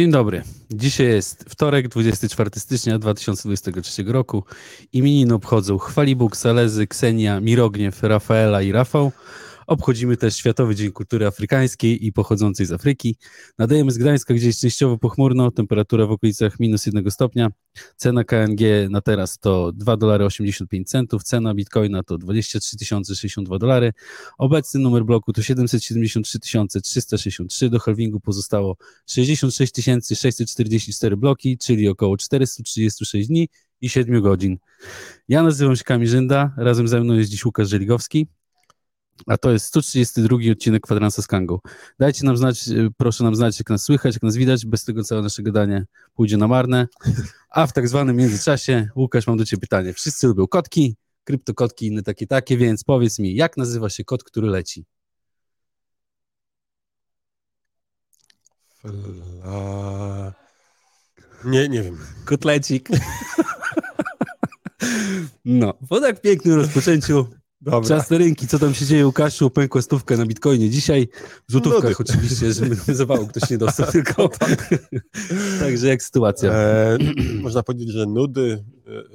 Dzień dobry. Dzisiaj jest wtorek, 24 stycznia 2023 roku. Imieniny obchodzą Chwalibóg, Salezy, Ksenia, Mirogniew, Rafaela i Rafał. Obchodzimy też Światowy Dzień Kultury Afrykańskiej i pochodzącej z Afryki. Nadajemy z Gdańska, gdzie jest częściowo pochmurno, temperatura w okolicach minus jednego stopnia. Cena KNG na teraz to 2 dolary 85 centów, cena bitcoina to 23 062 dolary. Obecny numer bloku to 773 363, do halvingu pozostało 66 644 bloki, czyli około 436 dni i 7 godzin. Ja nazywam się Kamil Żynda, razem ze mną jest dziś Łukasz Żeligowski. A to jest 132 odcinek Kwadransa z Kangą. Dajcie nam znać, y, proszę nam znać, jak nas słychać, jak nas widać. Bez tego całe nasze gadanie pójdzie na marne. A w tak zwanym międzyczasie, Łukasz, mam do Ciebie pytanie. Wszyscy lubią kotki, kryptokotki, inne takie, takie, więc powiedz mi, jak nazywa się kot, który leci? Fla... Nie, nie wiem. Kotlecik. No, po tak pięknym rozpoczęciu Dobra. Czas na rynki. Co tam się dzieje? Łukaszu, pękła stówkę na bitcoinie. Dzisiaj w złotówkach Nudy. oczywiście, żeby zawału ktoś nie dostał, tylko tak. Także jak sytuacja? E, można powiedzieć, że nudy,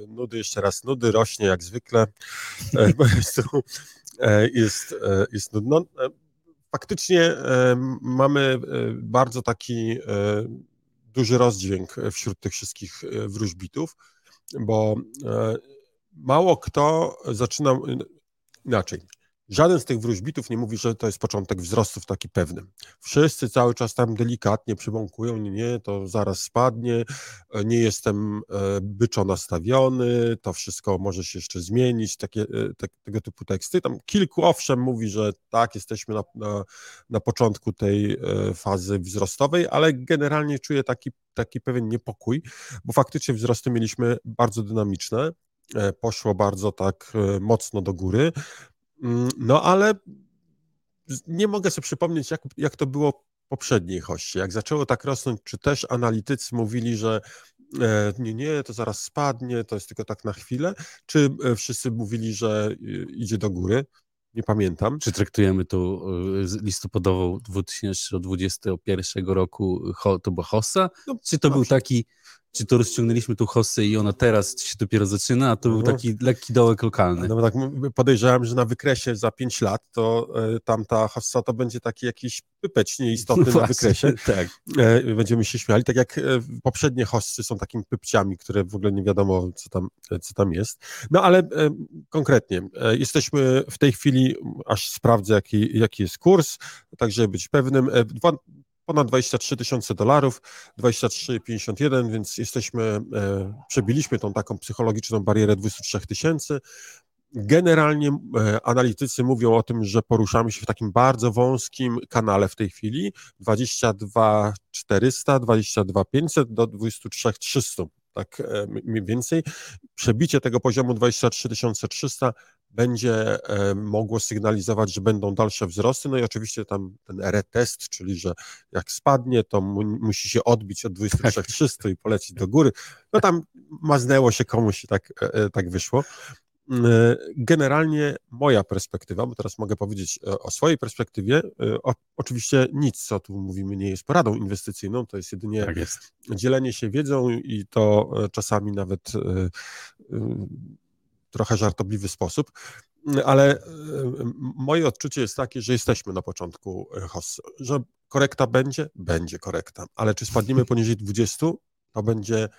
e, nudy, jeszcze raz nudy, rośnie jak zwykle. E, po prostu e, jest, e, jest nudno. E, faktycznie mamy bardzo taki duży rozdźwięk wśród tych wszystkich wróżbitów, bo mało kto zaczyna, inaczej. Żaden z tych wróżbitów nie mówi, że to jest początek wzrostów taki pewny. Wszyscy cały czas tam delikatnie przybąkują, nie, nie, to zaraz spadnie, e, nie jestem e, byczo nastawiony, to wszystko może się jeszcze zmienić, takie, e, te, tego typu teksty. Tam kilku owszem mówi, że tak, jesteśmy na, na, na początku tej fazy wzrostowej, ale generalnie czuję taki, taki pewien niepokój, bo faktycznie wzrosty mieliśmy bardzo dynamiczne, poszło bardzo tak e, mocno do góry. Mm, no ale nie mogę sobie przypomnieć, jak, jak to było poprzedniej hoście. Jak zaczęło tak rosnąć, czy też analitycy mówili, że e, nie, nie, to zaraz spadnie, to jest tylko tak na chwilę, czy wszyscy mówili, że idzie do góry? Nie pamiętam. Czy traktujemy tu listopadową 2021 roku, to była hossa? No, czy to był taki czy to rozciągnęliśmy tu hossę i ona teraz się dopiero zaczyna, a to był mhm. taki lekki dołek lokalny. No tak podejrzewam, że na wykresie za 5 lat to y, tamta hossa to będzie taki jakiś pypeć nieistotny no na wykresie. Tak. E, będziemy się śmiali, tak jak e, poprzednie hossy są takimi pypciami, które w ogóle nie wiadomo, co tam, co tam jest. No ale e, konkretnie, jesteśmy w tej chwili, aż sprawdzę, jaki, jaki jest kurs, tak żeby być pewnym, ponad 23 tysiące dolarów, 23,51, więc jesteśmy, e, przebiliśmy tą taką psychologiczną barierę 23 tysięcy. Generalnie e, analitycy mówią o tym, że poruszamy się w takim bardzo wąskim kanale w tej chwili 22 400, 22 500 do 23 300 tak e, mniej więcej. Przebicie tego poziomu 23 300 będzie e, mogło sygnalizować, że będą dalsze wzrosty. No i oczywiście tam ten retest, czyli że jak spadnie, to mu, musi się odbić od 23 300 i polecieć do góry. No tam maznęło się komuś i tak, e, tak wyszło. Generalnie moja perspektywa, bo teraz mogę powiedzieć o swojej perspektywie, o, oczywiście nic, co tu mówimy, nie jest poradą inwestycyjną, to jest jedynie tak jest. dzielenie się wiedzą i to czasami nawet trochę żartobliwy sposób, ale moje odczucie jest takie, że jesteśmy na początku hossy, że korekta będzie? Będzie korekta, ale czy spadniemy poniżej 20? To będzie,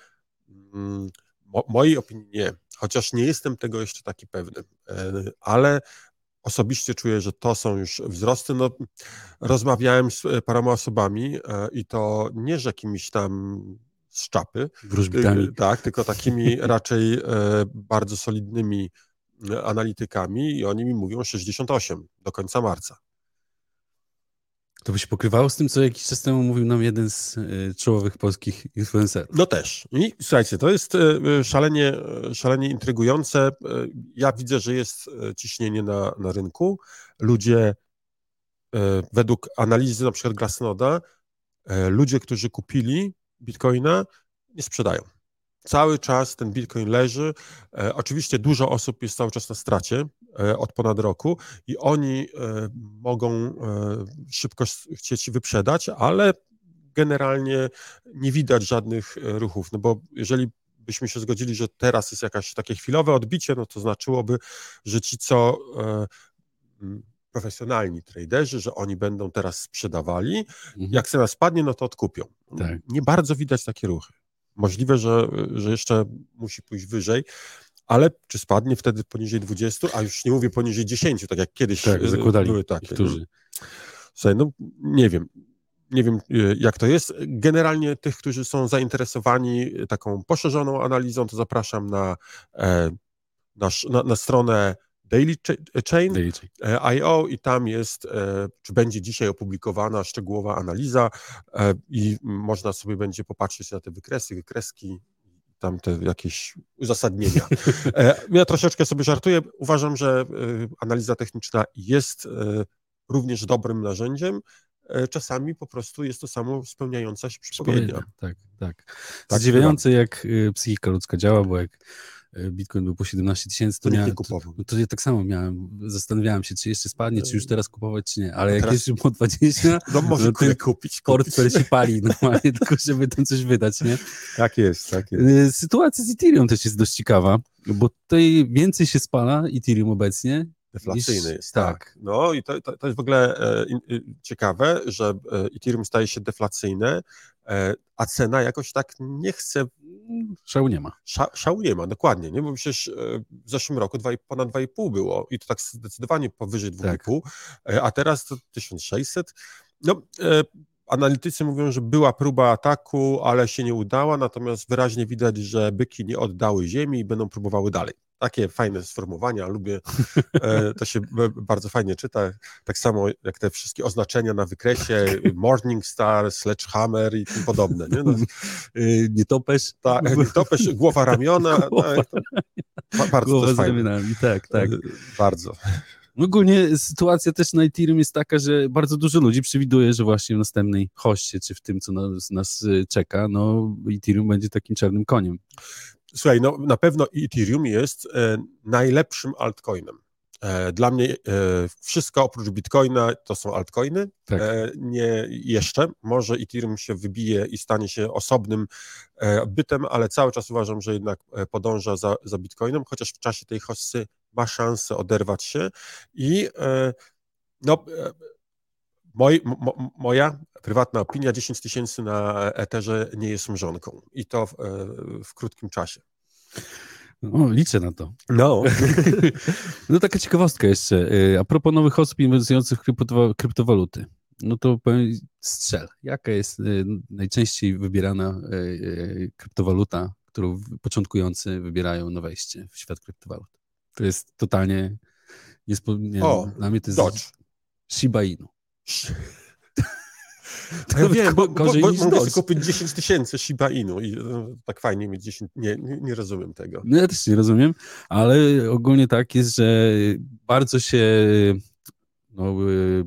mm, mo, mojej opinii nie, chociaż nie jestem tego jeszcze taki pewny, e, ale osobiście czuję, że to są już wzrosty. No, rozmawiałem z paroma osobami e, i to nie, że jakimiś tam z czapy. Wróżbitami. Y, tak, tylko takimi raczej e, bardzo solidnymi e, analitykami i oni mi mówią 68 do końca marca. To by się pokrywało z tym, co jakiś czas temu mówił nam jeden z y, czołowych polskich influencerów. No też. I słuchajcie, to jest y, szalenie, szalenie intrygujące. Ja widzę, że jest ciśnienie na, na rynku. Ludzie według analizy na przykład Glassnoda, ludzie, którzy kupili bitcoina nie sprzedają. Cały czas ten bitcoin leży. E, oczywiście dużo osób jest cały czas na stracie e, od ponad roku i oni e, mogą e, szybko chcieć wyprzedać, ale generalnie nie widać żadnych e, ruchów, no bo jeżeli byśmy się zgodzili, że teraz jest jakieś takie chwilowe odbicie, no to znaczyłoby, że ci, co e, profesjonalni traderzy, że oni będą teraz sprzedawali, mhm. jak cena spadnie, no to odkupią. Tak. Nie bardzo widać takie ruchy. Możliwe, że, że jeszcze musi pójść wyżej, ale czy spadnie wtedy poniżej 20, a już nie mówię poniżej 10, tak jak kiedyś tak, e, zakładali były takie. Którzy... Słuchaj, no nie wiem, nie wiem e, jak to jest. Generalnie tych, którzy są zainteresowani taką poszerzoną analizą, to zapraszam na, e, na, na, na stronę Daily Chain, Daily Chain. IO i tam jest, czy będzie dzisiaj opublikowana szczegółowa analiza i można sobie będzie popatrzeć na te wykresy, wykreski tam te jakieś uzasadnienia. E, ja troszeczkę sobie żartuję. Uważam, że e, analiza techniczna jest e, również dobrym narzędziem. Czasami po prostu jest to samo spełniająca się przepowiednia. Tak, tak. tak Zdziwiające, jak psychika ludzka działa, bo jak Bitcoin był po 17 tysięcy, to, to miałem, to, to, ja tak samo miałem, zastanawiałem się, czy jeszcze spadnie, czy już teraz kupować, czy nie, ale jak jest po 20, no może no, kupić, portfel się pali normalnie, tylko żeby tam coś wydać, nie? Tak jest, tak jest. Y, sytuacja z Ethereum też jest dość ciekawa, bo tutaj więcej się spala Ethereum obecnie, Deflacyjny jest, tak. tak. No i to, to, to jest w ogóle e, e, ciekawe, że e, Ethereum staje się deflacyjne, e, a cena jakoś tak nie chce Szału nie ma. Sza, szału nie ma, dokładnie, nie? bo przecież e, w zeszłym roku 2, ponad 2,5 było i to tak zdecydowanie powyżej 2,5, tak. A teraz to 1600. No, e, analitycy mówią, że była próba ataku, ale się nie udała, natomiast wyraźnie widać, że byki nie oddały ziemi i będą próbowały dalej. Takie fajne sformułowania, lubię, e, to się bardzo fajnie czyta, tak samo jak te wszystkie oznaczenia na wykresie, Morningstar, Sledgehammer i tym podobne. Nie? No, y, nietoperz. Tak, nietoperz, głowa ramiona. Głowa, tak, bardzo głowa z ramionami, tak, tak. E, bardzo. Ogólnie sytuacja też na Ethereum jest taka, że bardzo dużo ludzi przewiduje, że właśnie w następnej hoście, czy w tym, co nas, nas y, czeka, no Ethereum będzie takim czarnym koniem. Słuchaj, no na pewno Ethereum jest e, najlepszym altcoinem. E, dla mnie e, wszystko oprócz Bitcoina to są altcoiny. Tak. Nie jeszcze. Może Ethereum się wybije i stanie się osobnym bytem, ale cały czas uważam, że jednak podąża za, za Bitcoinem, chociaż w czasie tej hossy ma szansę oderwać się i no Moj, mo, moja prywatna opinia, 10 tysięcy na Etherze nie jest mrzonką i to w, e, w krótkim czasie. No, liczę na to. No. no taka ciekawostka jeszcze. E, a propos nowych osób inwestujących w kryptowaluty. No to powiem, strzel. Jaka jest e, najczęściej wybierana kryptowaluta, którą początkujący wybierają na wejście w świat kryptowalut? To jest totalnie... Niespo... Nie, o, dla mnie to jest Dodge. Shiba Inu. To ja wiem, bo, bo, bo mogę kupić 10 tysięcy Shiba Inu i no, tak fajnie mieć 10, nie, nie, nie, rozumiem tego. No ja też nie rozumiem, ale ogólnie tak jest, że bardzo się no, y,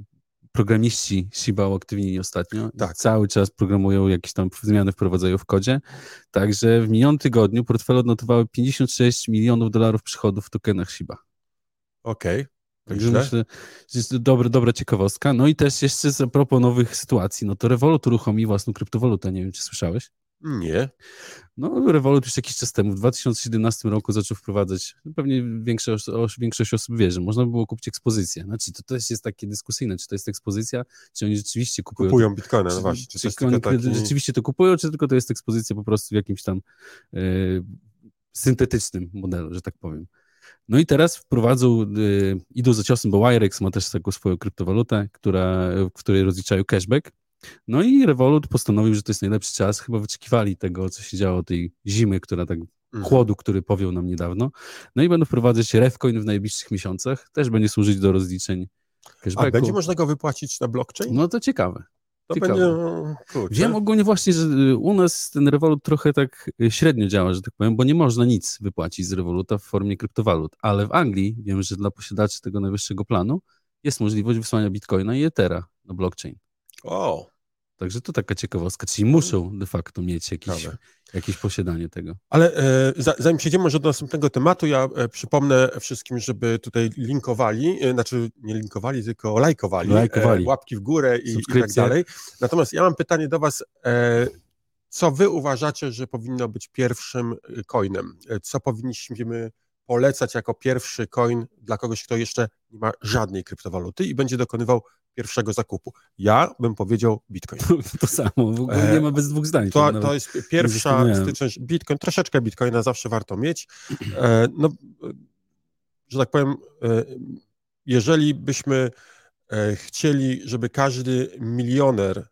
programiści Shiba uaktywnili ostatnio tak. cały czas programują jakieś tam zmiany, wprowadzają w kodzie, także w minionym tygodniu portfele odnotowały 56 milionów dolarów przychodów w tokenach Shiba. Okej. Okay. Także myślę, że jest dobra, dobra ciekawostka. No i też jeszcze a propos nowych sytuacji, no to Revolut uruchomi własną kryptowalutę, nie wiem, czy słyszałeś? Nie. No, Revolut już jakiś czas temu, w 2017 roku zaczął wprowadzać, pewnie większość, większość osób wie, że można było kupić ekspozycję. Znaczy, to też jest takie dyskusyjne, czy to jest ekspozycja, czy oni rzeczywiście kupują... Kupują bitcoiny, no właśnie. Czy, czy oni taki... rzeczywiście to kupują, czy tylko to jest ekspozycja po prostu w jakimś tam yy, syntetycznym modelu, że tak powiem. No i teraz wprowadzą, y, idą za ciosem, bo Wirex ma też taką swoją kryptowalutę, która, w której rozliczają cashback. No i Revolut postanowił, że to jest najlepszy czas. Chyba wyczekiwali tego, co się działo tej zimy, która tak mhm. chłodu, który powiał nam niedawno. No i będą wprowadzać Revcoin w najbliższych miesiącach. Też będzie służyć do rozliczeń cashbacku. A będzie można go wypłacić na blockchain? No to ciekawe. To Ciekawe. będzie. Wiem ogólnie właśnie, że y, u nas ten Revolut trochę tak y, średnio działa, że tak powiem, bo nie można nic wypłacić z Revoluta w formie kryptowalut, ale w Anglii wiem, że dla posiadaczy tego najwyższego planu jest możliwość wysłania bitcoina i ethera na blockchain. O, Także to taka ciekawostka, czyli muszą de facto mieć jakieś, posiadanie tego. Ale e, za, zanim przejdziemy może do następnego tematu, ja e, przypomnę wszystkim, żeby tutaj linkowali, e, znaczy nie linkowali, tylko lajkowali, Lajkowali. E, łapki w górę i, i tak dalej. Natomiast ja mam pytanie do Was, e, co Wy uważacie, że powinno być pierwszym e, coinem? Co powinniśmy polecać jako pierwszy coin dla kogoś, kto jeszcze nie ma żadnej kryptowaluty i będzie dokonywał pierwszego zakupu? Ja bym powiedział Bitcoin. To samo, w ogóle E, nie ma bez dwóch zdań. To, nawet- to jest pierwsza styczność. Bitcoin, troszeczkę Bitcoina zawsze warto mieć. E, no, e, że tak powiem, e, jeżeli byśmy e, chcieli, żeby każdy milioner e,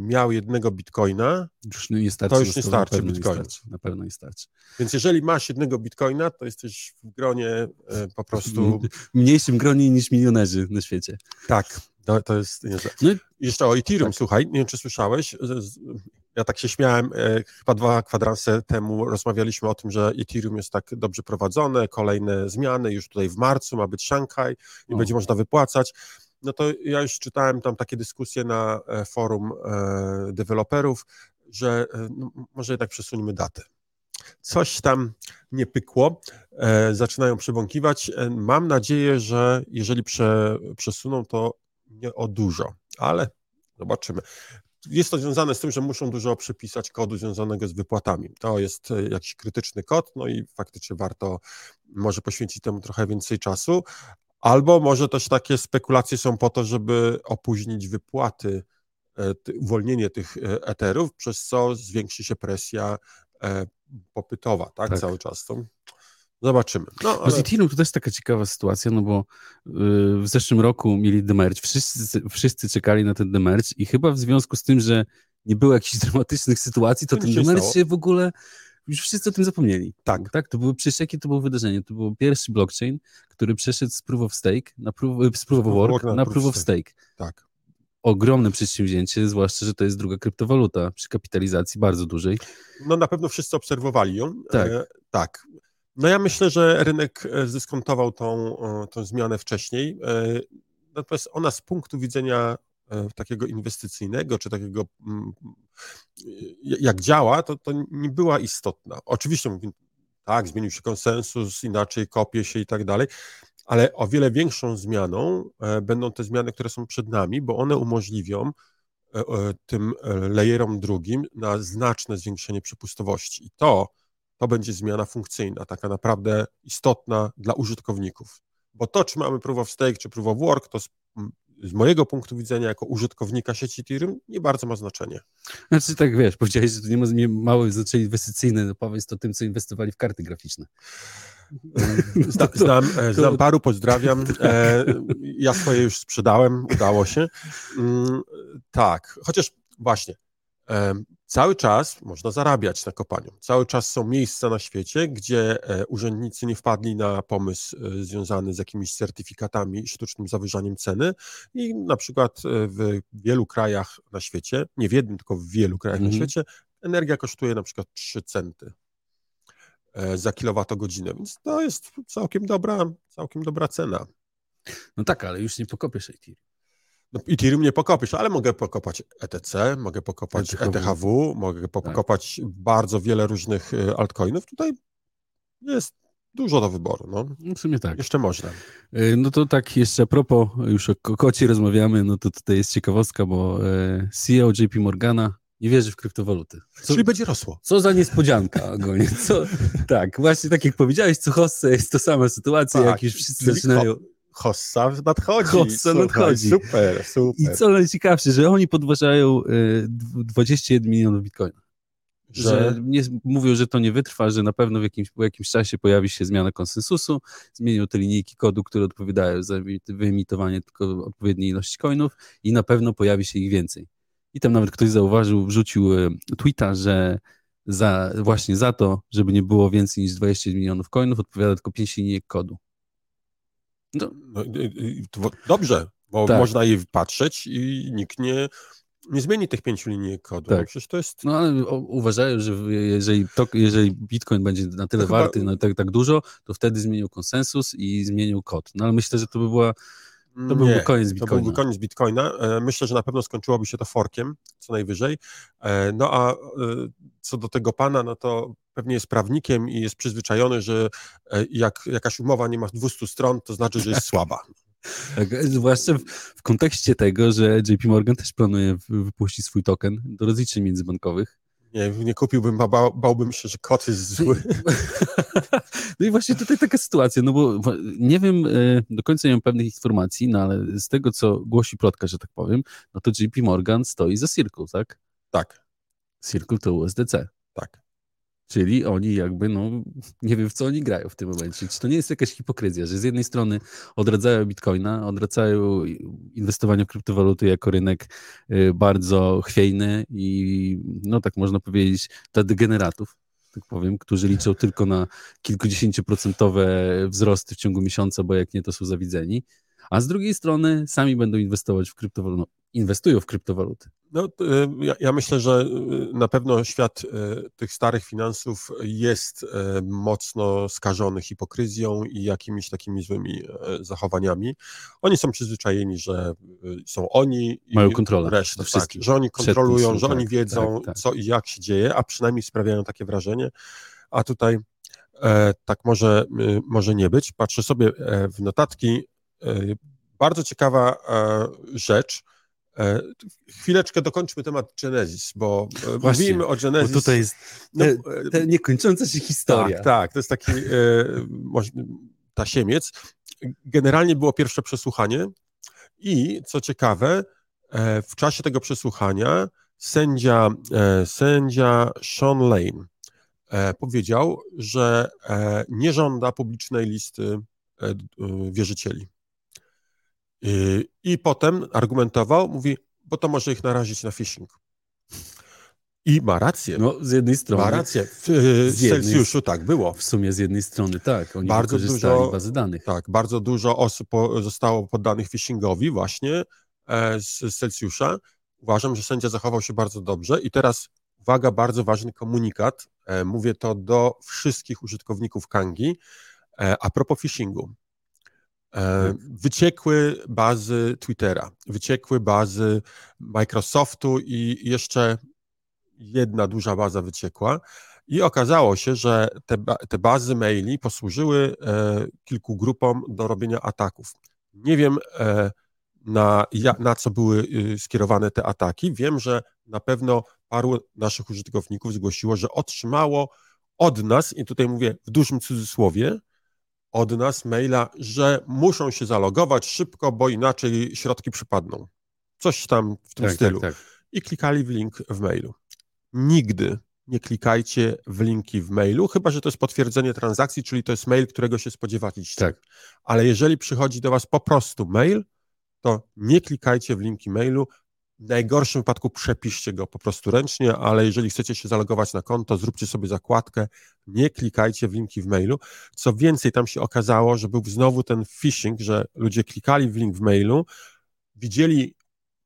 miał jednego Bitcoina, Już nie starczy. To już nie na starczy Bitcoina. starczy, Na pewno nie starczy. więc jeżeli masz jednego Bitcoina, to jesteś w gronie e, po prostu mniejszym gronie niż milionerzy na świecie. Tak, to, to jest. Nie, No i- Jeszcze o Ethereum, tak. słuchaj, nie wiem, czy słyszałeś. Ja tak się śmiałem, e, chyba dwa kwadranse temu rozmawialiśmy o tym, że Ethereum jest tak dobrze prowadzone, kolejne zmiany, już tutaj w marcu ma być Szanghaj i O. będzie można wypłacać. No to ja już czytałem tam takie dyskusje na e, forum e, deweloperów, że e, no, może jednak przesuniemy datę. Coś tam nie pykło, zaczynają przybąkiwać. E, mam nadzieję, że jeżeli prze, przesuną, to nie o dużo, ale zobaczymy. Jest to związane z tym, że muszą dużo przypisać kodu związanego z wypłatami. To jest jakiś krytyczny kod, no i faktycznie warto może poświęcić temu trochę więcej czasu. Albo może też takie spekulacje są po to, żeby opóźnić wypłaty, e, uwolnienie tych e, eterów, przez co zwiększy się presja e, popytowa, tak, Tak. cały czas. To zobaczymy. No, No z ale, Ethereum to też taka ciekawa sytuacja, no bo y, w zeszłym roku mieli demerge, wszyscy, wszyscy czekali na ten demerge i chyba w związku z tym, że nie było jakichś dramatycznych sytuacji, to To ten stało. się w ogóle, już wszyscy o tym zapomnieli. Tak. tak? To były, przecież jakie to było wydarzenie? To był pierwszy blockchain, który przeszedł z proof of stake, na proof, z proof of work na proof of stake. tak. Ogromne przedsięwzięcie, zwłaszcza, że to jest druga kryptowaluta przy kapitalizacji bardzo dużej. No na pewno wszyscy obserwowali ją. Tak. E, tak. No ja myślę, że rynek e, zdyskontował tą, e, tą zmianę wcześniej. E, natomiast ona z punktu widzenia e, takiego inwestycyjnego, czy takiego mm, jak działa, to, to nie była istotna. Oczywiście mówię, tak, zmienił się konsensus, inaczej kopie się i tak dalej, ale o wiele większą zmianą e, będą te zmiany, które są przed nami, bo one umożliwią e, e, tym e, layerom drugim na znaczne zwiększenie przepustowości. I to, to będzie zmiana funkcyjna, taka naprawdę istotna dla użytkowników. Bo to, czy mamy proof of stake, czy proof of work, to z, mojego punktu widzenia, jako użytkownika sieci Ethereum, nie bardzo ma znaczenie. Znaczy tak, wiesz, powiedziałeś, że to nie ma nie małe znaczenie inwestycyjne, no powiedz to tym, co inwestowali w karty graficzne. Zna, znam, e, znam paru, pozdrawiam. E, Ja swoje już sprzedałem, udało się. Mm, Tak, chociaż właśnie, cały czas można zarabiać na kopaniu. Cały czas są miejsca na świecie, gdzie e, urzędnicy nie wpadli na pomysł e, związany z jakimiś certyfikatami sztucznym zawyżaniem ceny i na przykład e, w wielu krajach na świecie, nie w jednym, tylko w wielu krajach na Mhm. świecie, energia kosztuje na przykład 3 centy za kilowatogodzinę, więc to jest całkiem dobra, całkiem dobra cena. No tak, ale już nie pokopiesz Ethereum. No, Ethereum nie pokopisz, ale mogę pokopać ETC, mogę pokopać ETHW. ETHW, mogę pokopać bardzo wiele różnych e, altcoinów. Tutaj jest dużo do wyboru. No. No w sumie tak. Jeszcze można. Y, No to tak jeszcze a propos, już o kokocie rozmawiamy, no to tutaj jest ciekawostka, bo e, CEO JP Morgana nie wierzy w kryptowaluty. Co, Czyli będzie rosło. co za niespodzianka ogólnie. Co, tak, właśnie tak jak powiedziałeś, co Hosse jest to sama sytuacja, Tak, jak już wszyscy zaczynają. Hossa nadchodzi. Hossa nadchodzi. Super, super. I co najciekawsze, że oni podważają y, dw- 21 milionów bitcoina. Że nie, mówią, że to nie wytrwa, że na pewno w jakimś, po jakimś czasie pojawi się zmiana konsensusu, zmienią te linijki kodu, które odpowiadają za wy- wyemitowanie tylko odpowiedniej ilości coinów i na pewno pojawi się ich więcej. I tam nawet ktoś zauważył, wrzucił e, tweeta, że za, właśnie za to, żeby nie było więcej niż 20 milionów coinów, odpowiada tylko 5 linijek kodu. No, No, Dobrze, bo Tak. można je patrzeć i nikt nie, nie zmieni tych pięciu linii kodu. Tak. Przecież to jest No ale uważają, że jeżeli, to, jeżeli Bitcoin będzie na tyle To chyba- warty, no, tak, tak dużo, to wtedy zmienią konsensus i zmienią kod. No ale myślę, że to by była To byłby koniec Bitcoina. To byłby koniec Bitcoina. E, myślę, że na pewno skończyłoby się to forkiem, co najwyżej. E, no a e, co do tego pana, no to pewnie jest prawnikiem i jest przyzwyczajony, że jak jakaś umowa nie ma 200 stron, to znaczy, że jest słaba. Tak, zwłaszcza w, w, kontekście tego, że JP Morgan też planuje wypuścić swój token do rozliczeń międzybankowych. Nie, nie kupiłbym, a bał, bałbym się, że kot jest zły. No i właśnie tutaj taka sytuacja, no bo nie wiem, e, do końca nie mam pewnych informacji, no ale z tego, co głosi plotka, że tak powiem, no to JP Morgan stoi za Circle, tak? Tak. Circle to USDC. Tak. Czyli oni jakby, no, nie wiem w co oni grają w tym momencie. Czy to nie jest jakaś hipokryzja, że z jednej strony odradzają bitcoina, odradzają inwestowanie w kryptowaluty jako rynek y, bardzo chwiejny i, no tak można powiedzieć, dla degeneratów, tak powiem, którzy liczą tylko na kilkudziesięcioprocentowe wzrosty w ciągu miesiąca, bo jak nie, to są zawidzeni. A z drugiej strony sami będą inwestować w kryptowaluty, no, inwestują w kryptowaluty. No, y, ja, ja, myślę, że y, na pewno świat y, tych starych finansów jest mocno skażony hipokryzją i jakimiś takimi złymi zachowaniami. Oni są przyzwyczajeni, że są oni i mają kontrolę. Reszta, tak, że oni kontrolują, że oni tak, wiedzą, tak, tak. co i jak się dzieje, a przynajmniej sprawiają takie wrażenie. A tutaj e, tak może, może nie być. Patrzę sobie e, w notatki. E, bardzo ciekawa rzecz E, chwileczkę dokończmy temat Genesis, bo e, Właśnie, mówimy o Genesis. Bo tutaj jest no, te, niekończąca się historia. Tak, tak, to jest taki e, tasiemiec. Generalnie było pierwsze przesłuchanie i co ciekawe, e, w czasie tego przesłuchania sędzia, e, sędzia Sean Lane e, powiedział, że nie żąda publicznej listy wierzycieli. Y, I potem argumentował, mówi, bo to może ich narazić na phishing. I ma rację. No, z jednej strony. Ma rację. W, z Celsjuszu tak było. W sumie z jednej strony tak. Oni bardzo dużo bazy danych. Tak, bardzo dużo osób zostało poddanych phishingowi właśnie e, z, z Celsjusza. Uważam, że sędzia zachował się bardzo dobrze. I teraz, uwaga, bardzo ważny komunikat. E, mówię to do wszystkich użytkowników Kangi. E, a propos phishingu. E, tak. Wyciekły bazy Twittera, wyciekły bazy Microsoftu i jeszcze jedna duża baza wyciekła. I okazało się, że te, te bazy maili posłużyły e, kilku grupom do robienia ataków. Nie wiem, e, na, na co były y, skierowane te ataki. Wiem, że na pewno paru naszych użytkowników zgłosiło, że otrzymało od nas, i tutaj mówię w dużym cudzysłowie, od nas maila, że muszą się zalogować szybko, bo inaczej środki przypadną. Coś tam w tym tak, stylu. Tak, tak. I klikali w link w mailu. Nigdy nie klikajcie w linki w mailu, chyba że to jest potwierdzenie transakcji, czyli to jest mail, którego się spodziewacie. Tak. Ale jeżeli przychodzi do Was po prostu mail, to nie klikajcie w linki mailu, w najgorszym wypadku przepiszcie go po prostu ręcznie, ale jeżeli chcecie się zalogować na konto, zróbcie sobie zakładkę, nie klikajcie w linki w mailu. Co więcej, tam się okazało, że był znowu ten phishing, że ludzie klikali w link w mailu, widzieli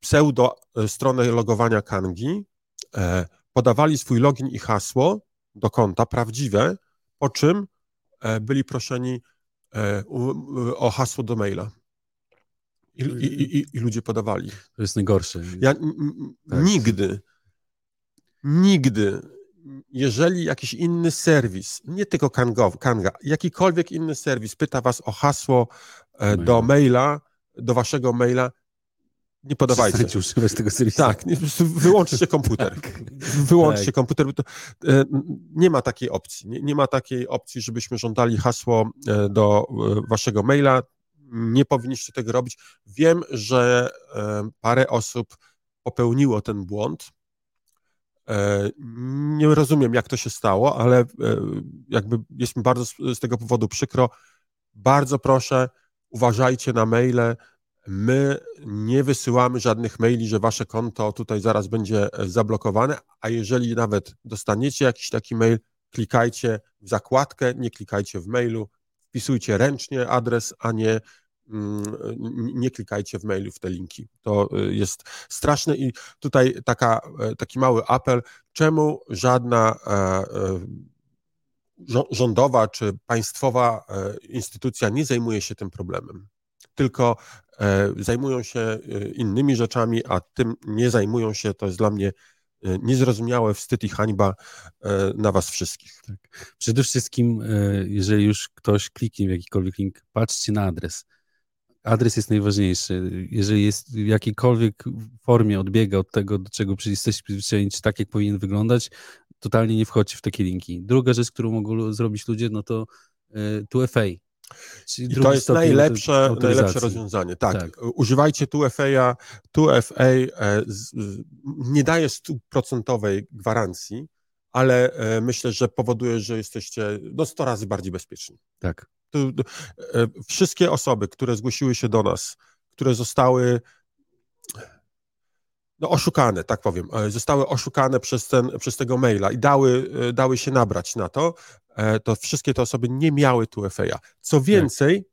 pseudo e, stronę logowania Kangi, e, podawali swój login i hasło do konta, prawdziwe, po czym e, byli proszeni o hasło do maila. I, i, i, i ludzie podawali. To jest najgorsze. Ja tak. nigdy, nigdy, jeżeli jakiś inny serwis, nie tylko Kanga, Kanga, jakikolwiek inny serwis pyta was o hasło e, do maila, do waszego maila, nie podawajcie. używać tego serwisu. Tak, wyłączcie komputer. tak. Wyłączcie tak. komputer. E, nie ma takiej opcji. Nie, nie, ma takiej opcji, żebyśmy żądali hasło e, do waszego maila nie powinniście tego robić. Wiem, że e, parę osób popełniło ten błąd. E, nie rozumiem, jak to się stało, ale e, jakby jest mi bardzo z tego powodu przykro. Bardzo proszę, uważajcie na maile. My nie wysyłamy żadnych maili, że wasze konto tutaj zaraz będzie zablokowane, a jeżeli nawet dostaniecie jakiś taki mail, klikajcie w zakładkę, nie klikajcie w mailu, wpisujcie ręcznie adres, a nie nie klikajcie w mailu w te linki. To y, jest straszne i tutaj taka, e, taki mały apel, czemu żadna e, e, rządowa czy państwowa instytucja nie zajmuje się tym problemem. tylko zajmują się innymi rzeczami, a tym nie zajmują się, to jest dla mnie niezrozumiałe, wstyd i hańba na was wszystkich. Tak. Przede wszystkim, jeżeli już ktoś kliknie w jakikolwiek link, patrzcie na adres. Adres jest najważniejszy. Jeżeli jest w jakiejkolwiek formie odbiega od tego, do czego jesteście przyzwyczajeni, czy tak, jak powinien wyglądać, totalnie nie wchodźcie w takie linki. Druga rzecz, którą mogą zrobić ludzie, no to e, 2FA. I to jest najlepsze, najlepsze rozwiązanie. Tak, tak. używajcie 2FA. 2FA e, nie daje stuprocentowej gwarancji, ale e, myślę, że powoduje, że jesteście no 100 razy bardziej bezpieczni. Tak. Wszystkie osoby, które zgłosiły się do nas, które zostały no, oszukane, tak powiem, e, zostały oszukane przez, ten, przez tego maila i dały, e, dały się nabrać na to, e, to wszystkie te osoby nie miały tu FA. Co tak. więcej,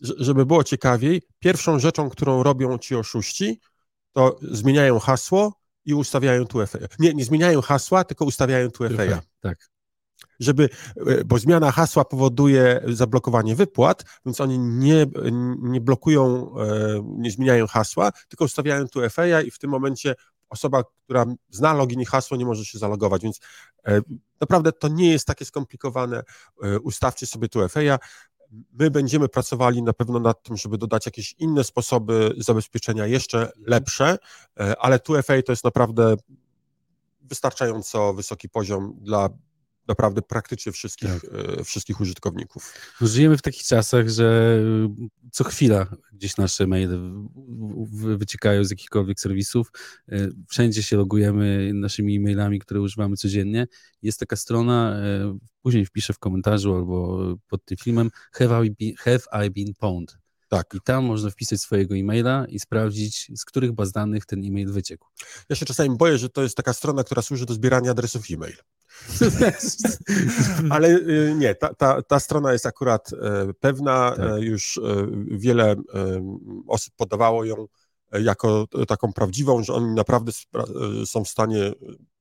żeby było ciekawiej, pierwszą rzeczą, którą robią ci oszuści, to zmieniają hasło i ustawiają tu FA. Nie, nie zmieniają hasła, tylko ustawiają tu FA. Tak żeby, e, bo zmiana hasła powoduje zablokowanie wypłat, więc oni nie, nie blokują, e, nie zmieniają hasła, tylko ustawiają tu FA i w tym momencie osoba, która zna login i hasło, nie może się zalogować, więc e, naprawdę to nie jest takie skomplikowane. Ustawcie sobie tu FA. My będziemy pracowali na pewno nad tym, żeby dodać jakieś inne sposoby zabezpieczenia jeszcze lepsze, ale tu FA to jest naprawdę wystarczająco wysoki poziom dla naprawdę praktycznie wszystkich, tak. E, wszystkich użytkowników. Żyjemy w takich czasach, że co chwila gdzieś nasze maile wyciekają z jakichkolwiek serwisów. E, wszędzie się logujemy naszymi e-mailami, które używamy codziennie. Jest taka strona, e, później wpiszę w komentarzu albo pod tym filmem Have I been, have I been pwned? Tak. I tam można wpisać swojego e-maila i sprawdzić, z których baz danych ten e-mail wyciekł. Ja się czasami boję, że to jest taka strona, która służy do zbierania adresów e-mail. Ale y, nie, ta, ta, ta strona jest akurat e, pewna, tak. E, już e, wiele osób podawało ją jako taką prawdziwą, że oni naprawdę są w stanie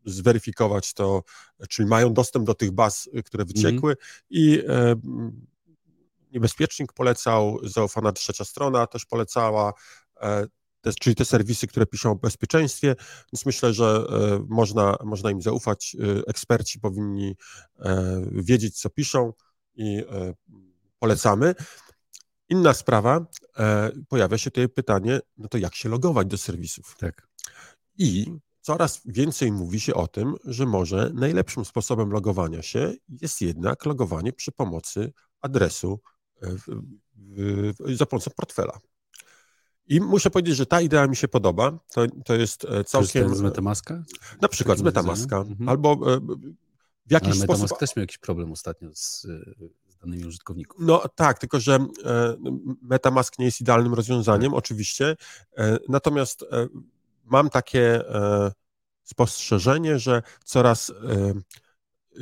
zweryfikować to, czyli mają dostęp do tych baz, które mhm. wyciekły mm. i Niebezpiecznik polecał, zaufana trzecia strona też polecała, te, czyli te serwisy, które piszą o bezpieczeństwie, więc myślę, że e, można, można im zaufać. E, eksperci powinni e, wiedzieć, co piszą i polecamy. Inna sprawa, pojawia się tutaj pytanie, no to jak się logować do serwisów? Tak. I coraz więcej mówi się o tym, że może najlepszym sposobem logowania się jest jednak logowanie przy pomocy adresu za pomocą portfela. I muszę powiedzieć, że ta idea mi się podoba. To, to jest e, całkiem... z Metamaska? Na przykład z Metamaska. Mhm. Albo e, w jakiś Ale Metamask sposób... też miał jakiś problem ostatnio z, z danymi użytkowników. No tak, tylko że e, Metamask nie jest idealnym rozwiązaniem, tak. oczywiście. Natomiast mam takie spostrzeżenie, że coraz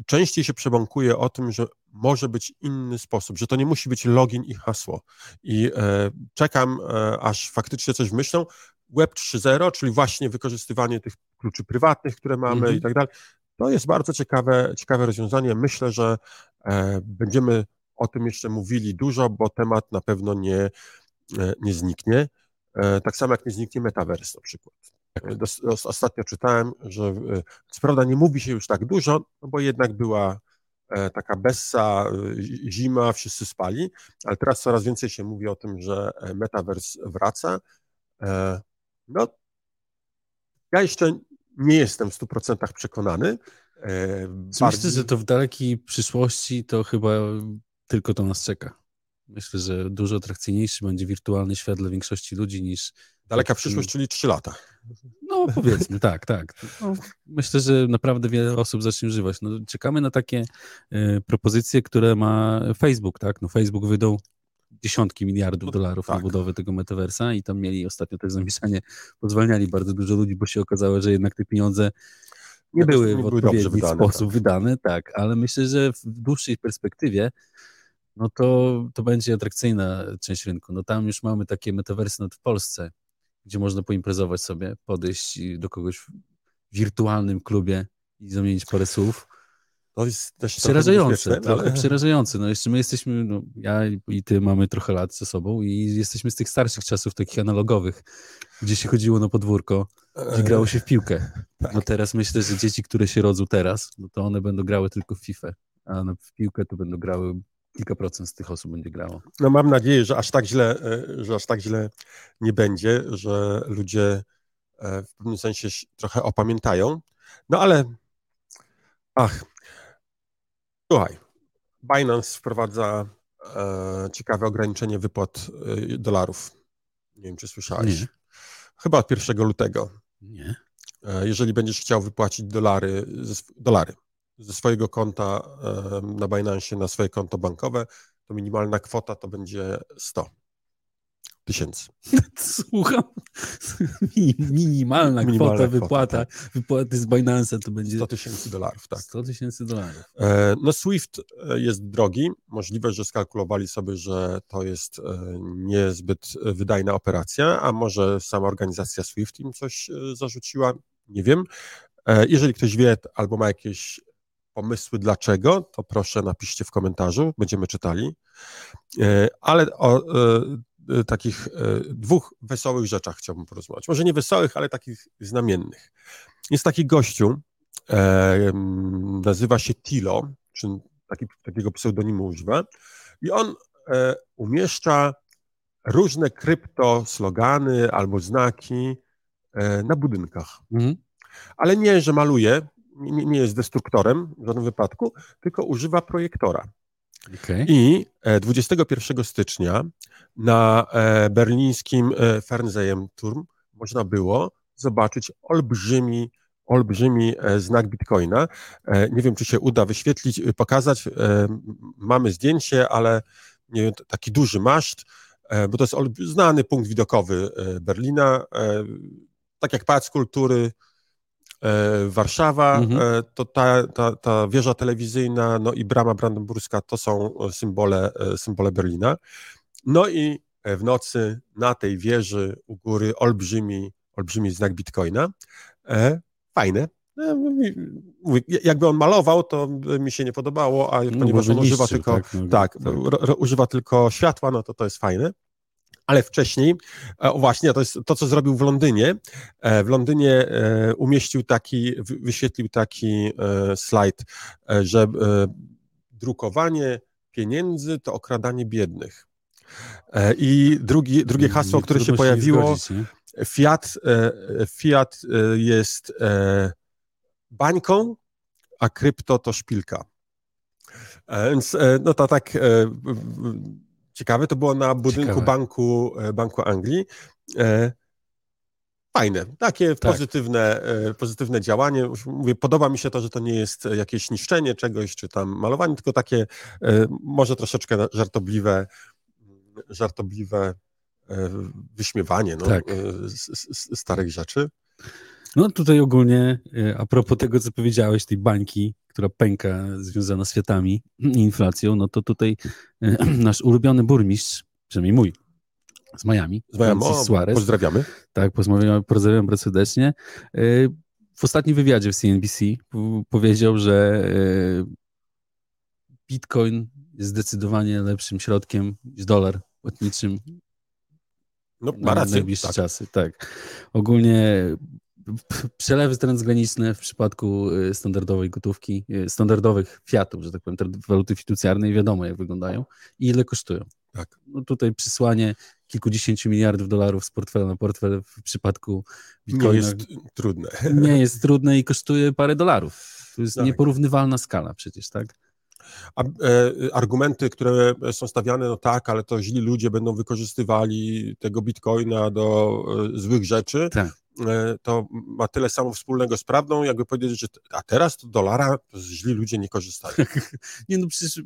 częściej się przebąkuje o tym, że może być inny sposób, że to nie musi być login i hasło. I e, czekam, e, aż faktycznie coś myślą. Web 3.0, czyli właśnie wykorzystywanie tych kluczy prywatnych, które mamy -hmm. i tak dalej. To jest bardzo ciekawe, ciekawe rozwiązanie. Myślę, że e, będziemy o tym jeszcze mówili dużo, bo temat na pewno nie, e, nie zniknie. E, tak samo jak nie zniknie metaverse na przykład. Tak. Ostatnio czytałem, że e, co prawda nie mówi się już tak dużo, no bo jednak była e, taka bessa, zima, wszyscy spali, ale teraz coraz więcej się mówi o tym, że metaverse wraca. No, ja jeszcze nie jestem w 100% przekonany. Bardziej... Myślę, że to w dalekiej przyszłości to chyba tylko to nas czeka. Myślę, że dużo atrakcyjniejszy będzie wirtualny świat dla większości ludzi niż. Daleka przyszłość, czyli 3 lata. No powiedzmy, tak, tak. No, myślę, że naprawdę wiele osób zacznie używać. No, czekamy na takie y, propozycje, które ma Facebook, tak? No, Facebook wydał dziesiątki miliardów dolarów tak. na budowę tego metaversa i tam mieli ostatnio też zamieszanie, pozwalniali bardzo dużo ludzi, bo się okazało, że jednak te pieniądze nie były w odpowiedni wydane, sposób tak. wydane, tak, ale myślę, że w dłuższej perspektywie no to, to będzie atrakcyjna część rynku. No tam już mamy takie metaversy nawet w Polsce, gdzie można poimprezować sobie, podejść do kogoś w wirtualnym klubie i zamienić parę słów. To jest też trochę Przerażające, niebezpieczne, trochę ale- przerażające. No jeszcze my jesteśmy, no, ja i ty mamy trochę lat ze sobą i jesteśmy z tych starszych czasów, takich analogowych, gdzie się chodziło na podwórko, gdzie grało się w piłkę. Tak. No teraz myślę, że dzieci, które się rodzą teraz, no to one będą grały tylko w FIFA, a w piłkę to będą grały, kilka procent z tych osób będzie grało. No mam nadzieję, że aż tak źle, e, że aż tak źle nie będzie, że ludzie e, w pewnym sensie się trochę opamiętają. No ale ach, słuchaj, Binance wprowadza e, ciekawe ograniczenie wypłat e, dolarów. Nie wiem, czy słyszałeś. Nie. Chyba od 1 lutego. Nie. E, Jeżeli będziesz chciał wypłacić dolary, dolary ze swojego konta na Binance na swoje konto bankowe, to minimalna kwota to będzie 100 tysięcy. Słucham. Mini- Minimalna, Minimalna kwota, kwota, wypłata, wypłaty z Binance'a to będzie 100 tysięcy dolarów, tak. 100 tysięcy dolarów. E, No SWIFT e, jest drogi. Możliwe, że skalkulowali sobie, że to jest e, niezbyt wydajna operacja, a może sama organizacja SWIFT im coś zarzuciła, nie wiem. Jeżeli ktoś wie albo ma jakieś pomysły dlaczego, to proszę napiszcie w komentarzu, będziemy czytali. E, Ale o e, e, takich dwóch wesołych rzeczach chciałbym porozmawiać. Może nie wesołych, ale takich znamiennych. Jest taki gościu, nazywa się Tilo, czy taki, takiego pseudonimu używa, i on umieszcza różne krypto slogany albo znaki na budynkach. Mhm. Ale nie, że maluje, nie, nie jest destruktorem w żadnym wypadku, tylko używa projektora. Okej. I e, 21 stycznia na e, berlińskim e, Fernsehturm można było zobaczyć olbrzymi, olbrzymi e, znak Bitcoina. E, Nie wiem, czy się uda wyświetlić, y, pokazać. E, Mamy zdjęcie, ale nie taki duży maszt, e, bo to jest znany punkt widokowy e, Berlina. E, Tak jak Pałac Kultury e, Warszawa, Mhm. e, to ta, ta, ta wieża telewizyjna, no i brama brandenburska to są e, symbole, e, symbole Berlina. No i e, w nocy na tej wieży u góry olbrzymi, olbrzymi znak Bitcoina. E, fajne. E, jakby on malował, to mi się nie podobało, a No, ponieważ bo on używa tylko, tak, no, tak, ro, używa tylko światła, no to to jest fajne. Ale wcześniej, e, o właśnie, to jest to, co zrobił w Londynie. E, W Londynie e, umieścił taki, wy- wyświetlił taki slajd, że drukowanie pieniędzy to okradanie biednych. I drugi, drugie hasło, które się pojawiło, zgodzić? Fiat, Fiat jest bańką, a krypto to szpilka. Więc no to tak ciekawe, to było na budynku Ciekawe. banku, e, banku Anglii. E, Fajne, takie Tak. pozytywne, e, pozytywne działanie. Mówię, podoba mi się to, że to nie jest jakieś niszczenie czegoś, czy tam malowanie, tylko takie może troszeczkę żartobliwe, żartobliwe wyśmiewanie no, Tak. starych rzeczy. No tutaj ogólnie, a propos tego, co powiedziałeś, tej bańki, która pęka związana z światami i inflacją, no to tutaj e, nasz ulubiony burmistrz, przynajmniej mój, z Miami, Z Miami. O, Suarez, Pozdrawiamy. tak, pozdrawiam, pozdrawiam bardzo serdecznie, e, w ostatnim wywiadzie w CNBC powiedział, że e, Bitcoin jest zdecydowanie lepszym środkiem niż dolar płatniczym No, na ma rację. najbliższe Tak. czasy, tak. Ogólnie przelewy transgraniczne w przypadku y, standardowej gotówki, y, standardowych fiatów, że tak powiem, waluty fiducjarnej, wiadomo jak wyglądają i ile kosztują. Tak. No tutaj przysłanie kilkudziesięciu miliardów dolarów z portfela na portfel w przypadku Nie Bitcoina jest trudne. nie jest trudne i kosztuje parę dolarów. To jest Tak. nieporównywalna skala przecież, tak? A, e, argumenty, które są stawiane, no tak, ale to źli ludzie będą wykorzystywali tego bitcoina do e, złych rzeczy, Tak. E, to ma tyle samo wspólnego z prawdą, jakby powiedzieć, że a teraz to dolara to źli ludzie nie korzystają. Nie no przecież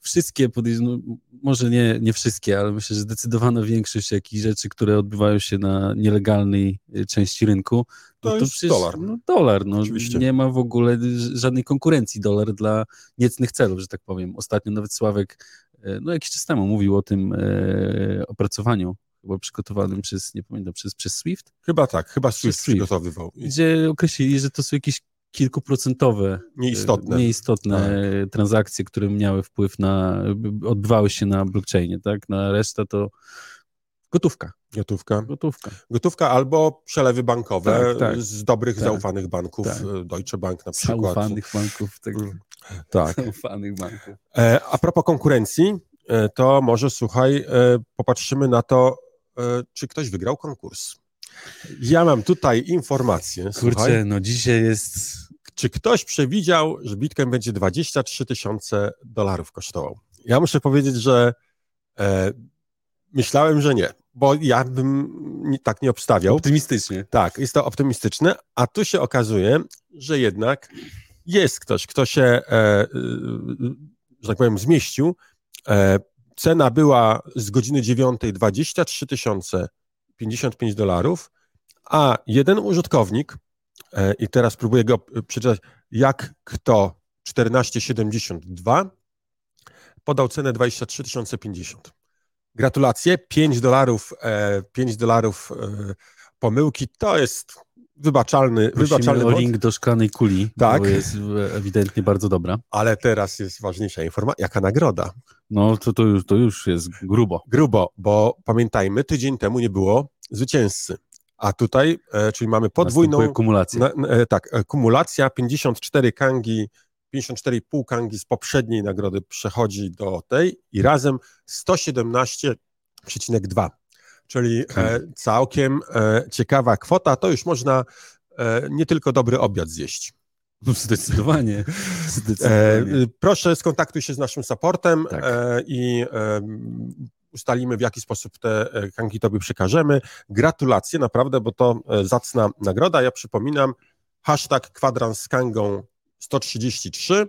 wszystkie, no, może nie, nie wszystkie, ale myślę, że zdecydowana większość jakichś rzeczy, które odbywają się na nielegalnej y, części rynku, no To jest przecież, dolar. No, dolar, no, Oczywiście. nie ma w ogóle żadnej konkurencji dolar dla niecnych celów, że tak powiem. Ostatnio nawet Sławek, e, no jakiś czas temu mówił o tym e, opracowaniu, chyba przygotowanym przez, nie pamiętam, przez, przez Swift, Chyba tak, chyba Swift Swift. przygotowywał. Gdzie określili, że to są jakieś kilkuprocentowe, Nieistotne. nieistotne transakcje, które miały wpływ na, odbywały się na blockchainie, tak? Na resztę to gotówka. Gotówka. Gotówka. Gotówka albo przelewy bankowe Tak, tak. z dobrych, Tak. zaufanych banków, Tak. e, Deutsche Bank na przykład. Zaufanych banków. Tak, Mm, Tak. Zaufanych banków. E, a propos konkurencji, e, to może słuchaj, e, popatrzymy na to, e, czy ktoś wygrał konkurs. Ja mam tutaj informację, słuchaj, Kurczę, no dzisiaj jest... czy ktoś przewidział, że Bitcoin będzie 23 tysiące dolarów kosztował? Ja muszę powiedzieć, że e, myślałem, że nie, bo ja bym nie, tak nie obstawiał. Optymistycznie. Tak, jest to optymistyczne, a tu się okazuje, że jednak jest ktoś, kto się, e, e, że tak powiem, zmieścił. Cena była z godziny 9 23 tysiące 55 dolarów, a jeden użytkownik, e, i teraz próbuję go e, przeczytać, jak kto 1472, podał cenę 23 tysiące 50. Gratulacje, 5 dolarów, e, 5 dolarów e, pomyłki, to jest wybaczalny, Prosimy wybaczalny o link do szklanej kuli, Tak. bo jest ewidentnie bardzo dobra. ale teraz jest ważniejsza informacja, jaka nagroda? No to, to, już, to już jest grubo. Grubo, bo pamiętajmy, tydzień temu nie było zwycięzcy, a tutaj, e, czyli mamy podwójną, na, na, e, tak, e, kumulacja, 54 kangi, 54,5 kangi z poprzedniej nagrody przechodzi do tej i razem 117,2. Czyli e, całkiem e, ciekawa kwota, to już można e, nie tylko dobry obiad zjeść. Zdecydowanie. E, Zdecydowanie. y, proszę skontaktuj się z naszym supportem Tak. i ustalimy, w jaki sposób te kanki tobie przekażemy. Gratulacje, naprawdę, bo to zacna nagroda. Ja przypominam, hashtag kwadrans z kangą 133,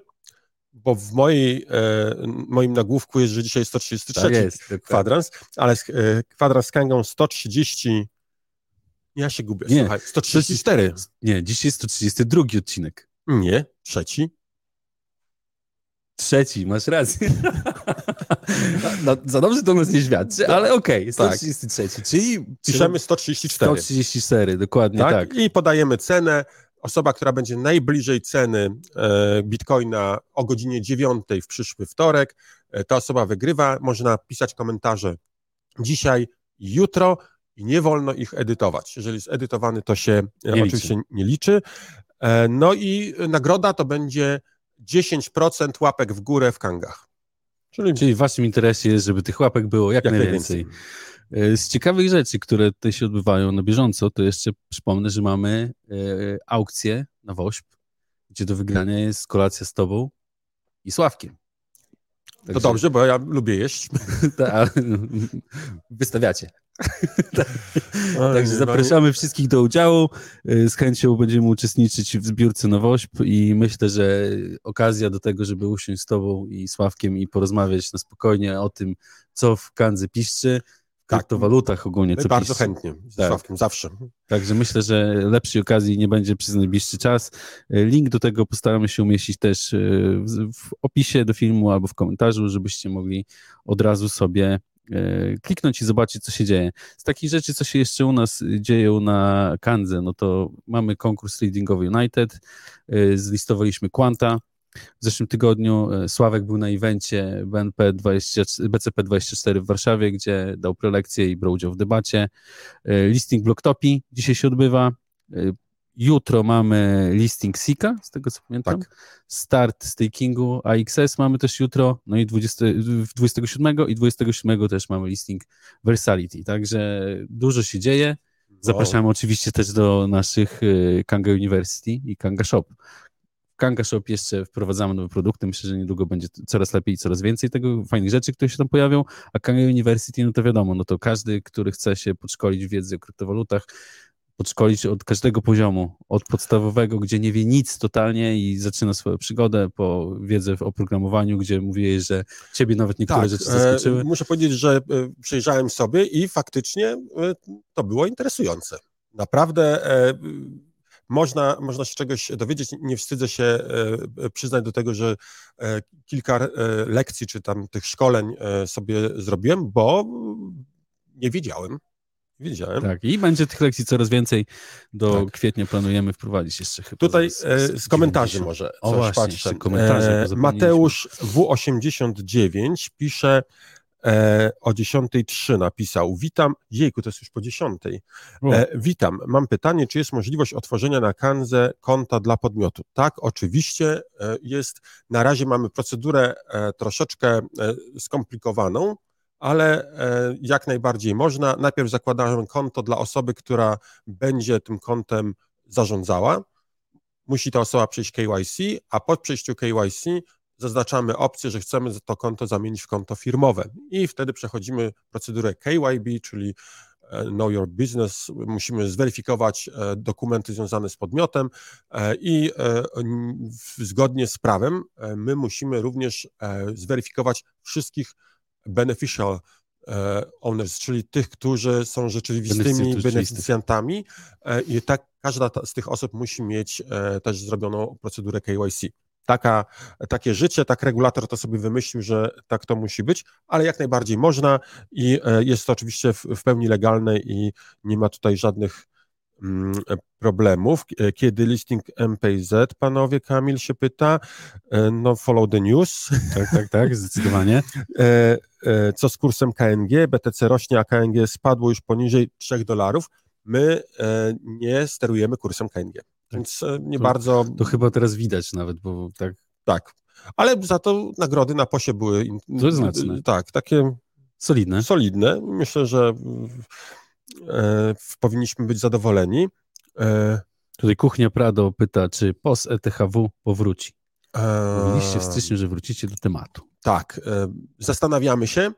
bo w mojej, e, moim nagłówku jest, że dzisiaj 133 tak jest. kwadrans, ale e, kwadrans z kangą 130... Ja się gubię, Nie. słuchaj, 134. Nie, dziś jest 132 odcinek. Nie, trzeci. Trzeci, masz rację. No, za dobrze to nas nie świadczy, ale okej, Tak. 133, czyli Piszemy 134. 134, dokładnie tak? tak. I podajemy cenę. Osoba, która będzie najbliżej ceny e, bitcoina o godzinie 9 w przyszły wtorek, e, ta osoba wygrywa. Można pisać komentarze dzisiaj, jutro i nie wolno ich edytować. Jeżeli jest edytowany, to się Nie oczywiście nie liczy. E, no i nagroda to będzie 10% łapek w górę w kangach. Czyli Czyli w waszym interesie jest, żeby tych łapek było jak, jak najwięcej. najwięcej. E, Z ciekawych rzeczy, które tutaj się odbywają na bieżąco, to jeszcze przypomnę, że mamy e, aukcję na WOŚP, gdzie do wygrania jest kolacja z tobą i Sławkiem. To dobrze, bo ja lubię jeść. Ta, wystawiacie. No Także zapraszamy wszystkich do udziału. Y, Z chęcią będziemy uczestniczyć w zbiórce na WOŚP i myślę, że okazja do tego, żeby usiąść z Tobą i Sławkiem i porozmawiać na spokojnie o tym, co w Kandze piszczy, w Tak. kryptowalutach ogólnie, My co bardzo piszczy. chętnie, z Tak. Sławkiem, zawsze. Także myślę, że lepszej okazji nie będzie przez najbliższy czas. Y, Link do tego postaramy się umieścić też y, w, w opisie do filmu albo w komentarzu, żebyście mogli od razu sobie kliknąć i zobaczyć, co się dzieje. Z takich rzeczy, co się jeszcze u nas dzieją na Kandze, no to mamy konkurs Readingowy United, y, zlistowaliśmy Quanta. W zeszłym tygodniu y, Sławek był na evencie BNP 20, BCP24 w Warszawie, gdzie dał prelekcję i brał udział w debacie. Listing Blocktopi dzisiaj się odbywa. Jutro mamy listing Sika, z tego co pamiętam. Tak. Start stakingu AXS mamy też jutro, no i 20, 27 i 27 też mamy listing Versality. Także dużo się dzieje. Zapraszamy oczywiście też do naszych y, Kanga University i Kanga Shop. W Kanga Shop jeszcze wprowadzamy nowe produkty. Myślę, że niedługo będzie coraz lepiej i coraz więcej tego, fajnych rzeczy, które się tam pojawią. A Kanga University, no to wiadomo, no to każdy, który chce się podszkolić w wiedzy o kryptowalutach, podszkolić od każdego poziomu, od podstawowego, gdzie nie wie nic totalnie i zaczyna swoją przygodę, po wiedzę w oprogramowaniu, gdzie mówiłeś, że ciebie nawet niektóre Tak, rzeczy e, zaskoczyły. muszę powiedzieć, że e, przejrzałem sobie i faktycznie e, to było interesujące. Naprawdę e, można, można się czegoś dowiedzieć. Nie wstydzę się e, przyznać do tego, że e, kilka e, lekcji czy tam tych szkoleń e, sobie zrobiłem, bo nie wiedziałem. Widziałem. Tak, i będzie tych lekcji coraz więcej. Do Tak. kwietnia planujemy wprowadzić jeszcze chyba. Tutaj z- e, z z komentarzy 90. może O coś właśnie, patrzę. komentarze, E. Mateusz W89 pisze e, o 10.03 napisał. Witam. Jejku, to jest już po 10. O. E, witam. Mam pytanie, czy jest możliwość otworzenia na Kanze konta dla podmiotu? Tak, oczywiście e, jest. Na razie mamy procedurę e, troszeczkę skomplikowaną, ale e, jak najbardziej można. Najpierw zakładamy konto dla osoby, która będzie tym kontem zarządzała. Musi ta osoba przejść KYC, a po przejściu KYC zaznaczamy opcję, że chcemy to konto zamienić w konto firmowe i wtedy przechodzimy procedurę KYB, czyli e, Know Your Business. Musimy zweryfikować e, dokumenty związane z podmiotem i zgodnie z prawem my musimy również zweryfikować wszystkich beneficial e, owners, czyli tych, którzy są rzeczywistymi beneficjantami e, i tak każda z tych osób musi mieć e, też zrobioną procedurę KYC. Taka, takie życie, tak regulator to sobie wymyślił, że tak to musi być, ale jak najbardziej można i jest to oczywiście w, w pełni legalne i nie ma tutaj żadnych problemów. E, Kiedy listing MPZ, panowie, Kamil się pyta, E, no follow the news. Tak, tak, tak, zdecydowanie. E, e, Co z kursem KNG? BTC rośnie, a KNG spadło już poniżej 3 dolarów. My e, nie sterujemy kursem KNG, więc e, nie To- bardzo To chyba teraz widać nawet, bo tak tak. Ale za to nagrody na posie były To znaczne. tak, takie solidne. solidne. Myślę, że e, powinniśmy być zadowoleni. E, Tutaj Kuchnia Prado pyta, czy POS ETHW powróci. e, Mówiliście w styczniu, że wrócicie do tematu. Tak, e, zastanawiamy się,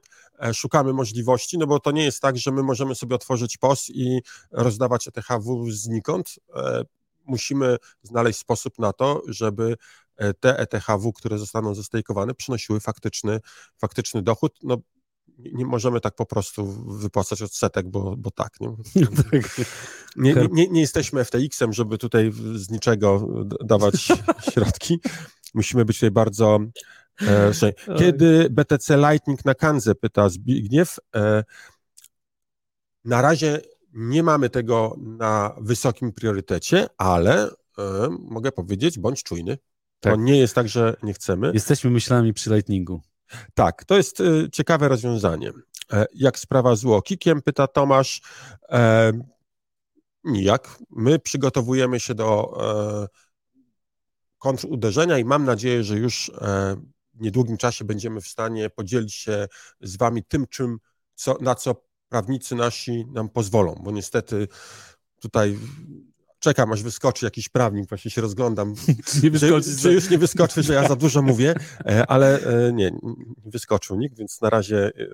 e, szukamy możliwości, no bo to nie jest tak, że my możemy sobie otworzyć POS i rozdawać ETHW znikąd. E, Musimy znaleźć sposób na to, żeby e, te ETHW, które zostaną zestejkowane, przynosiły faktyczny, faktyczny dochód. No, nie możemy tak po prostu wypłacać odsetek, bo, bo tak. Nie? tak. Nie, nie, nie, jesteśmy FTX-em, żeby tutaj z niczego dawać środki. Musimy być tutaj bardzo. E, kiedy BTC Lightning na Kanze, pyta Zbigniew. E, na razie nie mamy tego na wysokim priorytecie, ale e, mogę powiedzieć, bądź czujny. To Tak. nie jest tak, że nie chcemy. Jesteśmy myślami przy Lightningu. Tak, to jest e, ciekawe rozwiązanie. E, Jak sprawa z Łokikiem, pyta Tomasz. E, nijak. My przygotowujemy się do e, kontruderzenia i mam nadzieję, że już w niedługim czasie będziemy w stanie podzielić się z Wami tym, czym, co, na co prawnicy nasi nam pozwolą, bo niestety tutaj czekam, aż wyskoczy jakiś prawnik, właśnie się rozglądam, Czy że, że już nie wyskoczy, że ja za dużo mówię, e, ale nie, nie wyskoczył nikt, więc na razie e,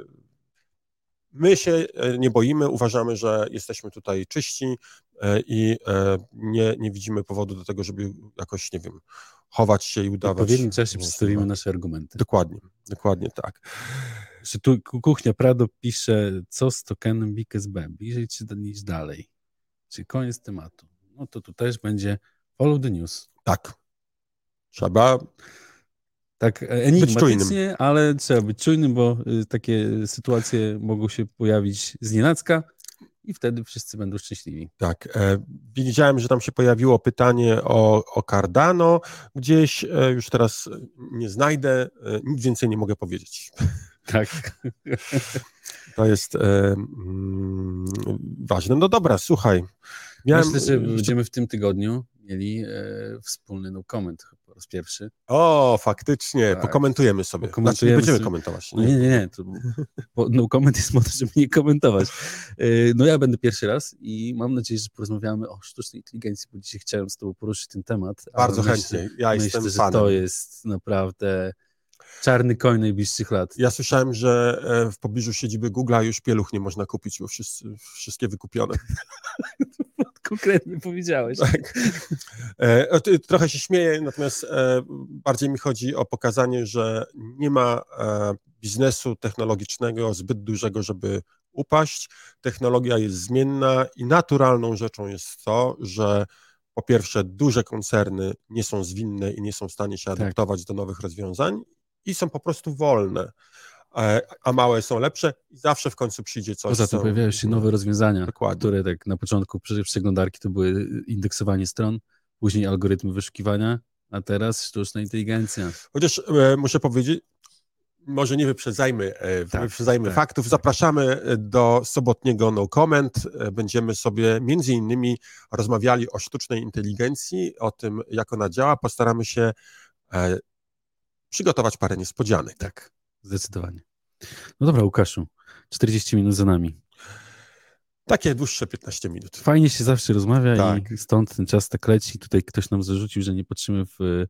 my się e, nie boimy, uważamy, że jesteśmy tutaj czyści i nie, nie widzimy powodu do tego, żeby jakoś, nie wiem, chować się i W udawać. odpowiednim czasie przedstawimy nasze argumenty. Dokładnie, dokładnie tak. Czy tu Ku- Kuchnia Prado pisze, co z tokenem BKSB? Bliżej czy niż dalej? Czy koniec tematu? No to tu też będzie follow the news. Tak. Trzeba, Tak e, enigmatycznie, ale trzeba być czujnym, bo y, takie sytuacje mogą się pojawić z nienacka i wtedy wszyscy będą szczęśliwi. tak. E, widziałem, że tam się pojawiło pytanie o, o Cardano gdzieś, e, już teraz nie znajdę, nic więcej nie mogę powiedzieć. Tak. To jest mm, ważne. No dobra, słuchaj. Miałem, Myślę, że będziemy w tym tygodniu mieli e, wspólny no comment po raz pierwszy. O, faktycznie, Tak. pokomentujemy sobie. Pokomentujemy znaczy, nie będziemy komentować. Nie, nie, nie. To, bo no comment jest po to, żeby nie komentować. E, No ja będę pierwszy raz i mam nadzieję, że porozmawiamy o sztucznej inteligencji, bo dzisiaj chciałem z tobą poruszyć ten temat. Bardzo myślę- chętnie. Ja myślę, jestem że fanem. to jest naprawdę czarny koń najbliższych lat. Ja słyszałem, że e, w pobliżu siedziby Google'a już pieluch nie można kupić, bo wszyscy, wszystkie wykupione. Konkretnie powiedziałeś. Tak. E, Trochę się śmieję, natomiast e, bardziej mi chodzi o pokazanie, że nie ma e, biznesu technologicznego zbyt dużego, żeby upaść. Technologia jest zmienna i naturalną rzeczą jest to, że po pierwsze duże koncerny nie są zwinne i nie są w stanie się Tak. adaptować do nowych rozwiązań i są po prostu wolne. E, a małe są lepsze i zawsze w końcu przyjdzie coś. Poza tym pojawiają się nowe rozwiązania, Dokładnie. które tak na początku przeglądarki to były indeksowanie stron, później algorytmy wyszukiwania, a teraz sztuczna inteligencja. Chociaż e, muszę powiedzieć, może nie wyprzedzajmy, e, Tak, wyprzedzajmy tak, faktów. tak. Zapraszamy e, do sobotniego No Comment. E, Będziemy sobie między innymi rozmawiali o sztucznej inteligencji, o tym, jak ona działa. Postaramy się e, przygotować parę niespodzianek. Tak, zdecydowanie. No dobra, Łukaszu, 40 minut za nami. Takie dłuższe 15 minut. Fajnie się zawsze rozmawia Tak. i stąd ten czas tak leci. Tutaj ktoś nam zarzucił, że nie patrzymy w, e,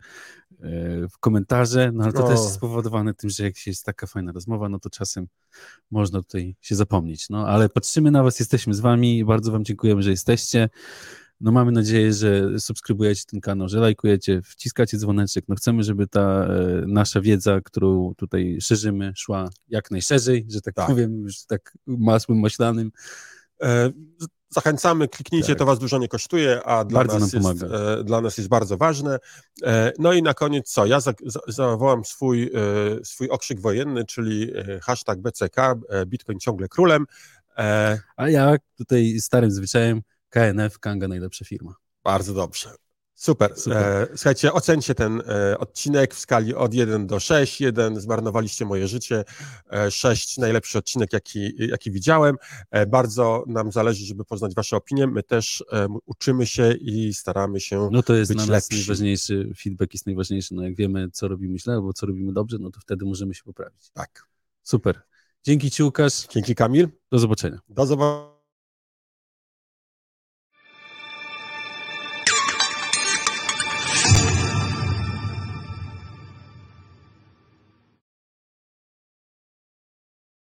w komentarze, no ale to No. też jest spowodowane tym, że jak się jest taka fajna rozmowa, no to czasem można tutaj się zapomnieć. No ale patrzymy na was, jesteśmy z wami, bardzo wam dziękujemy, że jesteście. No mamy nadzieję, że subskrybujecie ten kanał, że lajkujecie, wciskacie dzwoneczek. No chcemy, żeby ta e, nasza wiedza, którą tutaj szerzymy, szła jak najszerzej, że tak, Tak. powiem, już tak masłem maślanym. E, Zachęcamy, kliknijcie, Tak. to Was dużo nie kosztuje, a dla, Bardzo nas jest, e, dla nas jest bardzo ważne. E, No i na koniec co? Ja za, za, zawołam swój, e, swój okrzyk wojenny, czyli hashtag BCK, Bitcoin ciągle królem. A ja tutaj starym zwyczajem KNF, Kanga najlepsza firma. Bardzo dobrze. Super. Super. E, słuchajcie, ocencie ten e, odcinek w skali od 1 do 6. 1 zmarnowaliście moje życie, e, 6 najlepszy odcinek, jaki, jaki widziałem. E, bardzo nam zależy, żeby poznać Wasze opinie. My też e, uczymy się i staramy się. No to jest Być dla nas lepsi. najważniejszy, feedback jest najważniejszy. No jak wiemy, co robimy źle albo co robimy dobrze, no to wtedy możemy się poprawić. Tak. Super. Dzięki Ci, Łukasz. Dzięki, Kamil. Do zobaczenia. Do zobaczenia.